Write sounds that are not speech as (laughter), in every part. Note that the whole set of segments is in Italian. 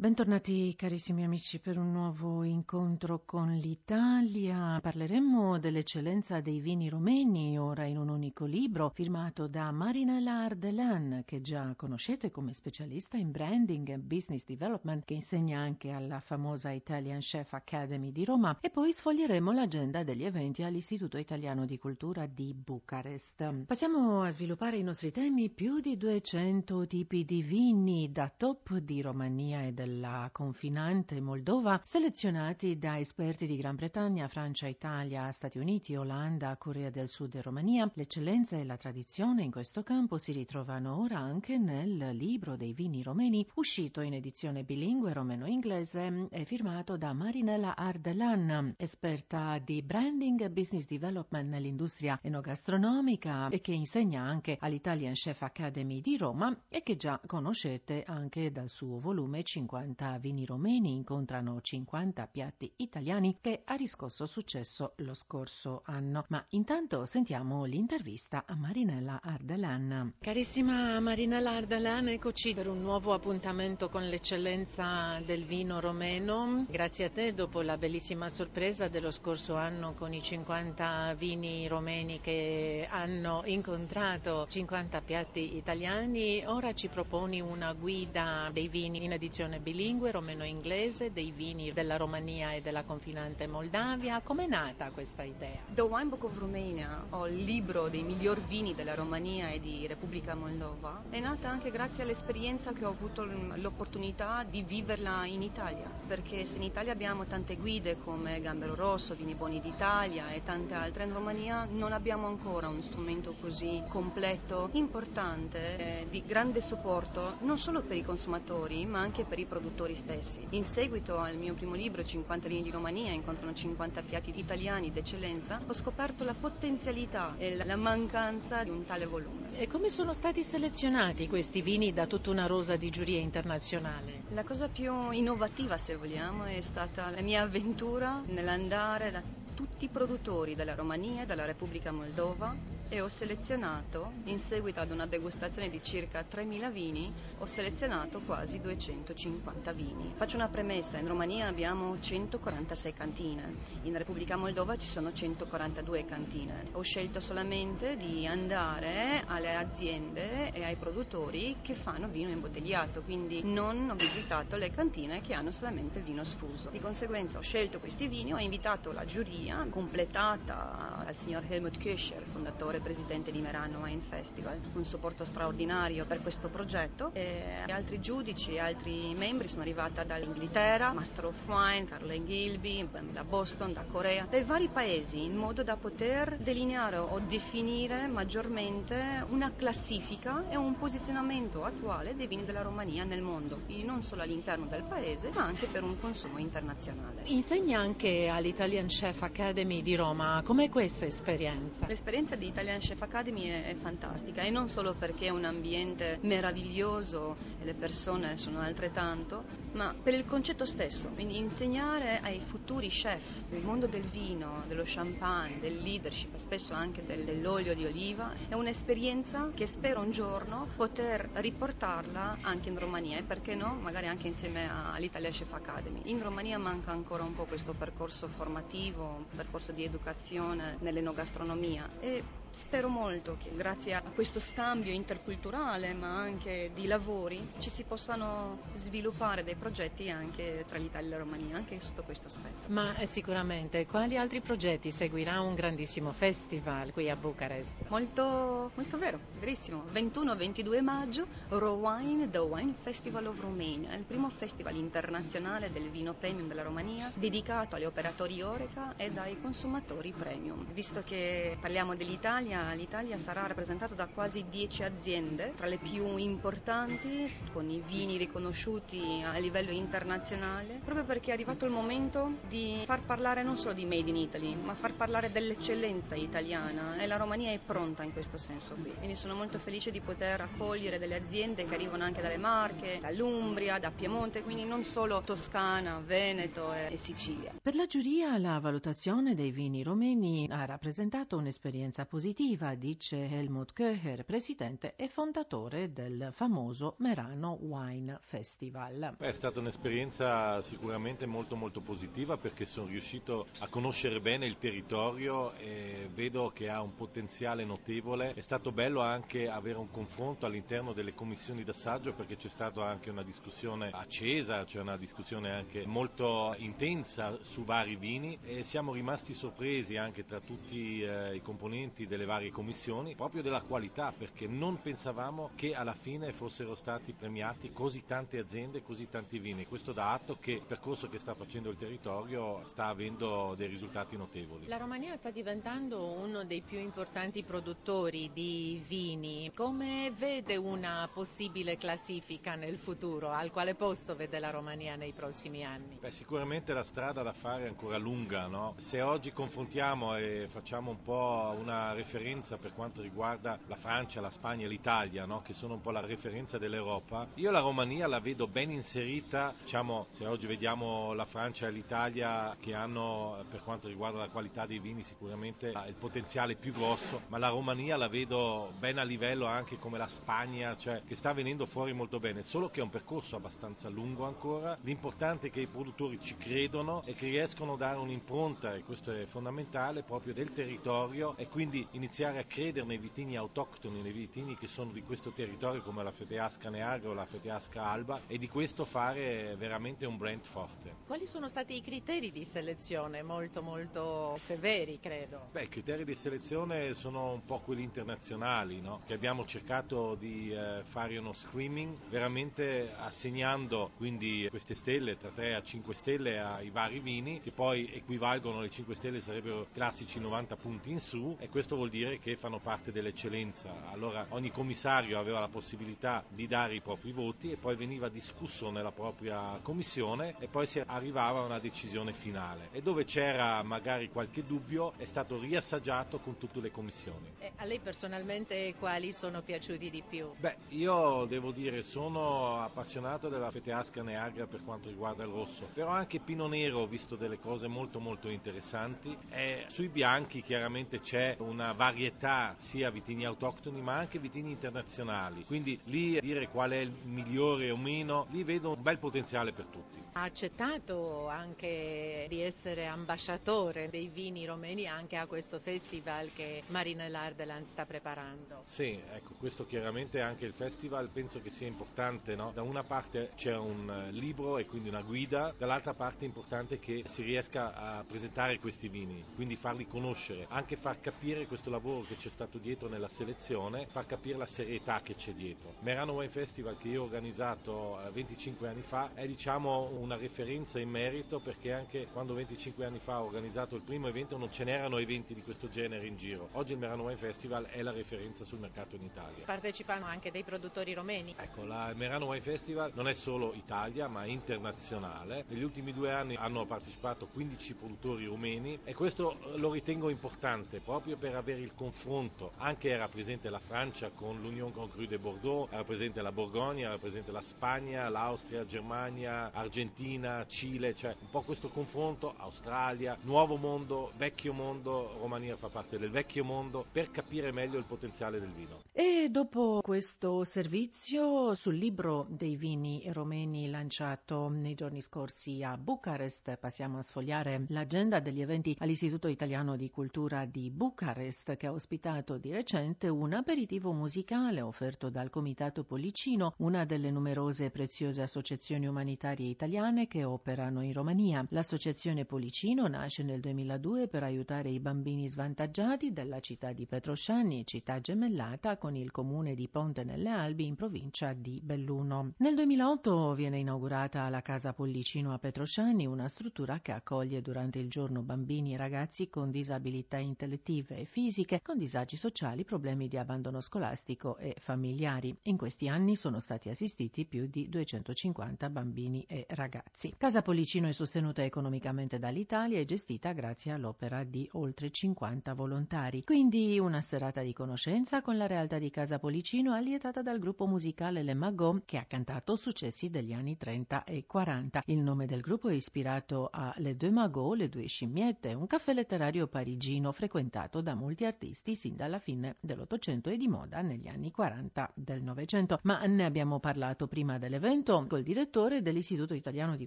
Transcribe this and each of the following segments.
Bentornati carissimi amici per un nuovo incontro con l'Italia. Parleremo dell'eccellenza dei vini romeni, ora in un unico libro, firmato da Marinella Ardelan, che già conoscete come specialista in branding e business development, che insegna anche alla famosa Italian Chef Academy di Roma. E poi sfoglieremo l'agenda degli eventi all'Istituto Italiano di Cultura di Bucarest. Passiamo a sviluppare i nostri temi. Più di 200 tipi di vini da top di Romania e del della confinante Moldova, selezionati da esperti di Gran Bretagna, Francia, Italia, Stati Uniti, Olanda, Corea del Sud e Romania. L'eccellenza e la tradizione in questo campo si ritrovano ora anche nel libro dei vini romeni, uscito in edizione bilingue romeno-inglese e firmato da Marinella Ardelan, esperta di branding e business development nell'industria enogastronomica e che insegna anche all'Italian Chef Academy di Roma e che già conoscete anche dal suo volume 50 50 vini romeni incontrano 50 piatti italiani che ha riscosso successo lo scorso anno. Ma intanto sentiamo l'intervista a Marinella Ardalan. Carissima Marinella Ardalan, eccoci per un nuovo appuntamento con l'eccellenza del vino romeno. Grazie a te dopo la bellissima sorpresa dello scorso anno con i 50 vini romeni che hanno incontrato 50 piatti italiani, ora ci proponi una guida dei vini in edizione bilingue romeno-inglese dei vini della Romania e della confinante Moldavia. Com'è nata questa idea? The Wine Book of Romania, o il libro dei miglior vini della Romania e di Repubblica Moldova, è nata anche grazie all'esperienza che ho avuto l'opportunità di viverla in Italia, perché se in Italia abbiamo tante guide come Gambero Rosso, Vini Buoni d'Italia e tante altre, in Romania non abbiamo ancora uno strumento così completo, importante, eh, di grande supporto non solo per i consumatori ma anche per i produttori produttori stessi. In seguito al mio primo libro 50 vini di Romania incontrano 50 piatti italiani d'eccellenza, ho scoperto la potenzialità e la mancanza di un tale volume. E come sono stati selezionati questi vini da tutta una rosa di giuria internazionale? La cosa più innovativa, se vogliamo, è stata la mia avventura nell'andare da tutti i produttori della Romania della Repubblica Moldova e ho selezionato, in seguito ad una degustazione di circa 3.000 vini, ho selezionato quasi 250 vini. Faccio una premessa, in Romania abbiamo 146 cantine, in Repubblica Moldova ci sono 142 cantine. Ho scelto solamente di andare alle aziende e ai produttori che fanno vino imbottigliato, quindi non ho visitato le cantine che hanno solamente vino sfuso. Di conseguenza ho scelto questi vini, ho invitato la giuria completata dal signor Helmut Kircher, fondatore e presidente di Merano Wine Festival, un supporto straordinario per questo progetto e altri giudici e altri membri sono arrivati dall'Inghilterra, Master of Wine, Carlen Gilby, da Boston, da Corea, dai vari paesi in modo da poter delineare o definire maggiormente una classifica e un posizionamento attuale dei vini della Romania nel mondo, quindi non solo all'interno del paese ma anche per un consumo internazionale. Insegna anche all'Italian Chef Academy di Roma, com'è questa esperienza? L'esperienza di Italian Italian Chef Academy è, è, fantastica e non solo perché è un ambiente meraviglioso e le persone sono altrettanto, ma per il concetto stesso, quindi insegnare ai futuri chef il mondo del vino, dello champagne, del leadership, spesso anche dell'olio di oliva, è un'esperienza che spero un giorno poter riportarla anche in Romania e perché no, magari anche insieme all'Italian Chef Academy. In Romania manca ancora un po' questo percorso formativo, un percorso di educazione nell'enogastronomia e Spero molto che grazie a questo scambio interculturale ma anche di lavori ci si possano sviluppare dei progetti anche tra l'Italia e la Romania, anche sotto questo aspetto. Ma eh, sicuramente, quali altri progetti? Seguirà un grandissimo festival qui a Bucarest? Molto, molto vero, verissimo. 21-22 maggio, Rowine, The Wine Festival of Romania, il primo festival internazionale del vino premium della Romania dedicato agli operatori Oreca e ai consumatori premium. Visto che parliamo dell'Italia, Italia, l'Italia sarà rappresentata da quasi 10 aziende, tra le più importanti, con i vini riconosciuti a livello internazionale, proprio perché è arrivato il momento di far parlare non solo di Made in Italy, ma far parlare dell'eccellenza italiana e la Romania è pronta in questo senso qui. Quindi sono molto felice di poter accogliere delle aziende che arrivano anche dalle Marche, dall'Umbria, da Piemonte, quindi non solo Toscana, Veneto e, Sicilia. Per la giuria la valutazione dei vini romeni ha rappresentato un'esperienza positiva positiva, dice Helmut Köcher, presidente e fondatore del famoso Merano Wine Festival. È stata un'esperienza sicuramente molto molto positiva perché sono riuscito a conoscere bene il territorio e vedo che ha un potenziale notevole. È stato bello anche avere un confronto all'interno delle commissioni d'assaggio perché c'è stata anche una discussione accesa, c'è una discussione anche molto intensa su vari vini e siamo rimasti sorpresi anche tra tutti eh, i componenti delle varie commissioni proprio della qualità perché non pensavamo che alla fine fossero stati premiati così tante aziende, così tanti vini. Questo dà atto che il percorso che sta facendo il territorio sta avendo dei risultati notevoli. La Romania sta diventando uno dei più importanti produttori di vini. Come vede una possibile classifica nel futuro? Al quale posto vede la Romania nei prossimi anni? Beh, sicuramente la strada da fare è ancora lunga. No? Se oggi confrontiamo e facciamo un po' una referenza per quanto riguarda la Francia, la Spagna e l'Italia, no? che sono un po' la referenza dell'Europa, io la Romania la vedo ben inserita, diciamo, se oggi vediamo la Francia e l'Italia che hanno per quanto riguarda la qualità dei vini sicuramente il potenziale più grosso, ma la Romania la vedo ben a livello anche come la Spagna, cioè che sta venendo fuori molto bene, solo che è un percorso abbastanza lungo ancora, l'importante è che i produttori ci credono e che riescono a dare un'impronta, e questo è fondamentale, proprio del territorio e quindi iniziare a credere nei vitini autoctoni, nei vitini che sono di questo territorio come la Feteasca Neagra o la Feteasca Alba e di questo fare veramente un brand forte. Quali sono stati i criteri di selezione? Molto molto severi credo. Beh, i criteri di selezione sono un po' quelli internazionali, no? che abbiamo cercato di eh, fare uno screening veramente assegnando quindi queste stelle tra 3 a 5 stelle ai vari vini che poi equivalgono alle 5 stelle sarebbero classici 90 punti in su e questo vuol dire che fanno parte dell'eccellenza. Allora ogni commissario aveva la possibilità di dare i propri voti e poi veniva discusso nella propria commissione e poi si arrivava a una decisione finale e dove c'era magari qualche dubbio è stato riassaggiato con tutte le commissioni. E a lei personalmente quali sono piaciuti di più? Beh, io devo dire sono appassionato della Feteasca Neagra per quanto riguarda il rosso, però anche Pino Nero ho visto delle cose molto molto interessanti e sui bianchi chiaramente c'è una varietà sia vitini autoctoni ma anche vitini internazionali, quindi lì dire qual è il migliore o meno, lì vedo un bel potenziale per tutti. Ha accettato anche di essere ambasciatore dei vini romeni anche a questo festival che Marina Lardeland sta preparando. Sì, ecco, questo chiaramente anche il festival penso che sia importante, no? da una parte c'è un libro e quindi una guida, dall'altra parte è importante che si riesca a presentare questi vini, quindi farli conoscere, anche far capire questo lavoro che c'è stato dietro nella selezione, far capire la serietà che c'è dietro. Merano Wine Festival che io ho organizzato 25 anni fa è diciamo una referenza in merito perché anche quando 25 anni fa ho organizzato il primo evento non ce n'erano eventi di questo genere in giro. Oggi il Merano Wine Festival è la referenza sul mercato in Italia. Partecipano anche dei produttori romeni. Ecco, la Merano Wine Festival non è solo Italia ma internazionale. Negli ultimi due anni hanno partecipato 15 produttori rumeni e questo lo ritengo importante proprio per avere il confronto. Anche era presente la Francia con l'Union Cru de Bordeaux, era presente la Borgogna, era presente la Spagna, l'Austria, Germania, Argentina, Cile, cioè un po' questo confronto, Australia, nuovo mondo, vecchio mondo, Romania fa parte del vecchio mondo, per capire meglio il potenziale del vino. E dopo questo servizio sul libro dei vini romeni lanciato nei giorni scorsi a Bucarest, passiamo a sfogliare l'agenda degli eventi all'Istituto Italiano di Cultura di Bucarest che ha ospitato di recente un aperitivo musicale offerto dal Comitato Pollicino, una delle numerose e preziose associazioni umanitarie italiane che operano in Romania. L'associazione Pollicino nasce nel 2002 per aiutare i bambini svantaggiati della città di Petrosciani, città gemellata con il comune di Ponte nelle Albi in provincia di Belluno. Nel 2008 viene inaugurata la Casa Pollicino a Petrosciani, una struttura che accoglie durante il giorno bambini e ragazzi con disabilità intellettive e fisiche, con disagi sociali, problemi di abbandono scolastico e familiari. In questi anni sono stati assistiti più di 250 bambini e ragazzi. Casa Pollicino è sostenuta economicamente dall'Italia e gestita grazie all'opera di oltre 50 volontari. Quindi una serata di conoscenza con la realtà di Casa Pollicino allietata dal gruppo musicale Le Magot che ha cantato successi degli anni 30 e 40. Il nome del gruppo è ispirato a Le Deux Magots, le due scimmiette, un caffè letterario parigino frequentato da molti artisti sin dalla fine dell'Ottocento e di moda negli anni 40 del Novecento. Ma Ne abbiamo parlato prima dell'evento col direttore dell'Istituto Italiano di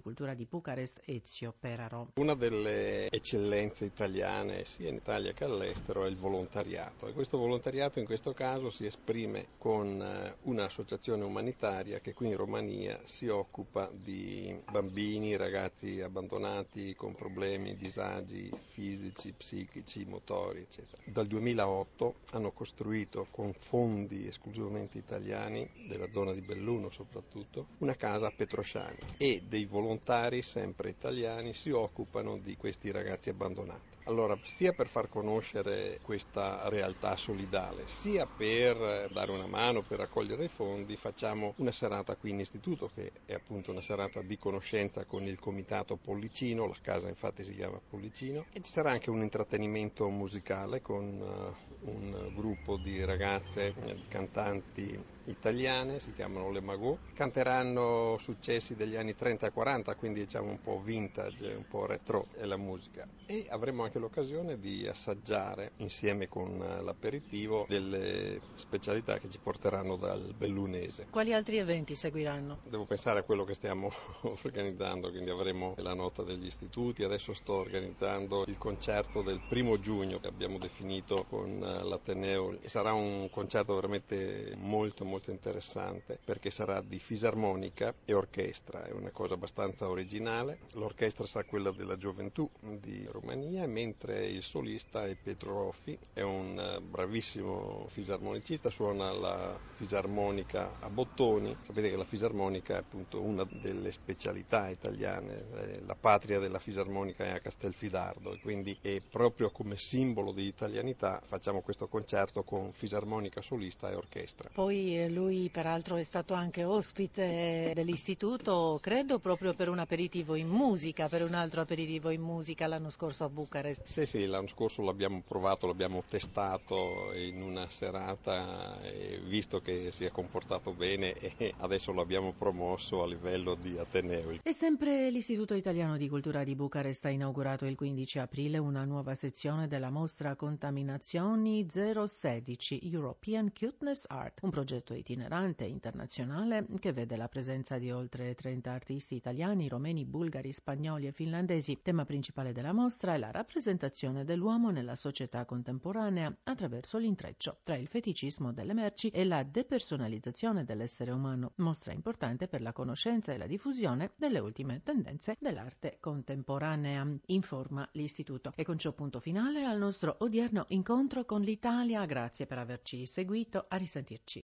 Cultura di Bucarest, Ezio Peraro. Una delle eccellenze italiane sia in Italia che all'estero è il volontariato e questo volontariato in questo caso si esprime con eh, un'associazione umanitaria che qui in Romania si occupa di bambini, ragazzi abbandonati con problemi, disagi fisici, psichici, motori, eccetera. Dal 2008 hanno costruito con fondi esclusivamente italiani, della zona di Belluno soprattutto, una casa a Petrosciani e dei volontari sempre italiani si occupano di questi ragazzi abbandonati. Allora, sia per far conoscere questa realtà solidale, sia per dare una mano, per raccogliere i fondi, facciamo una serata qui in istituto, che è appunto una serata di conoscenza con il comitato Pollicino, la casa infatti si chiama Pollicino, e ci sarà anche un intrattenimento musicale con uh, un gruppo di ragazze, di cantanti italiane, si chiamano Le Magot, canteranno successi degli anni 30 e 40, quindi diciamo un po' vintage, un po' retro è la musica. E avremo anche l'occasione di assaggiare insieme con l'aperitivo delle specialità che ci porteranno dal bellunese. Quali altri eventi seguiranno? Devo pensare a quello che stiamo (laughs) organizzando, quindi avremo la nota degli istituti, adesso sto organizzando il concerto del primo giugno che abbiamo definito con l'Ateneo sarà un concerto veramente molto molto interessante perché sarà di fisarmonica e orchestra, è una cosa abbastanza originale. L'orchestra sarà quella della gioventù di Romania, mentre il solista è Pietro Roffi, è un eh, bravissimo fisarmonicista, suona la fisarmonica a bottoni. Sapete che la fisarmonica è appunto una delle specialità italiane, la patria della fisarmonica è a Castelfidardo e quindi è proprio come simbolo di italianità facciamo questo concerto con fisarmonica solista e orchestra. Poi lui peraltro è stato anche ospite dell'istituto, credo proprio per un aperitivo in musica, per un altro aperitivo in musica l'anno scorso a Bucarest. Sì, sì, l'anno scorso l'abbiamo provato, l'abbiamo testato in una serata e visto che si è comportato bene (laughs) e adesso l'abbiamo promosso a livello di Ateneo. E sempre l'Istituto Italiano di Cultura di Bucarest ha inaugurato il 15 aprile una nuova sezione della mostra Contaminazioni 016 European Cuteness Art, un progetto progetto itinerante internazionale che vede la presenza di oltre 30 artisti italiani, romeni, bulgari, spagnoli e finlandesi. Tema principale della mostra è la rappresentazione dell'uomo nella società contemporanea attraverso l'intreccio tra il feticismo delle merci e la depersonalizzazione dell'essere umano, mostra importante per la conoscenza e la diffusione delle ultime tendenze dell'arte contemporanea, informa l'Istituto. E con ciò punto finale al nostro odierno incontro con l'Italia. Grazie per averci seguito, a risentirci.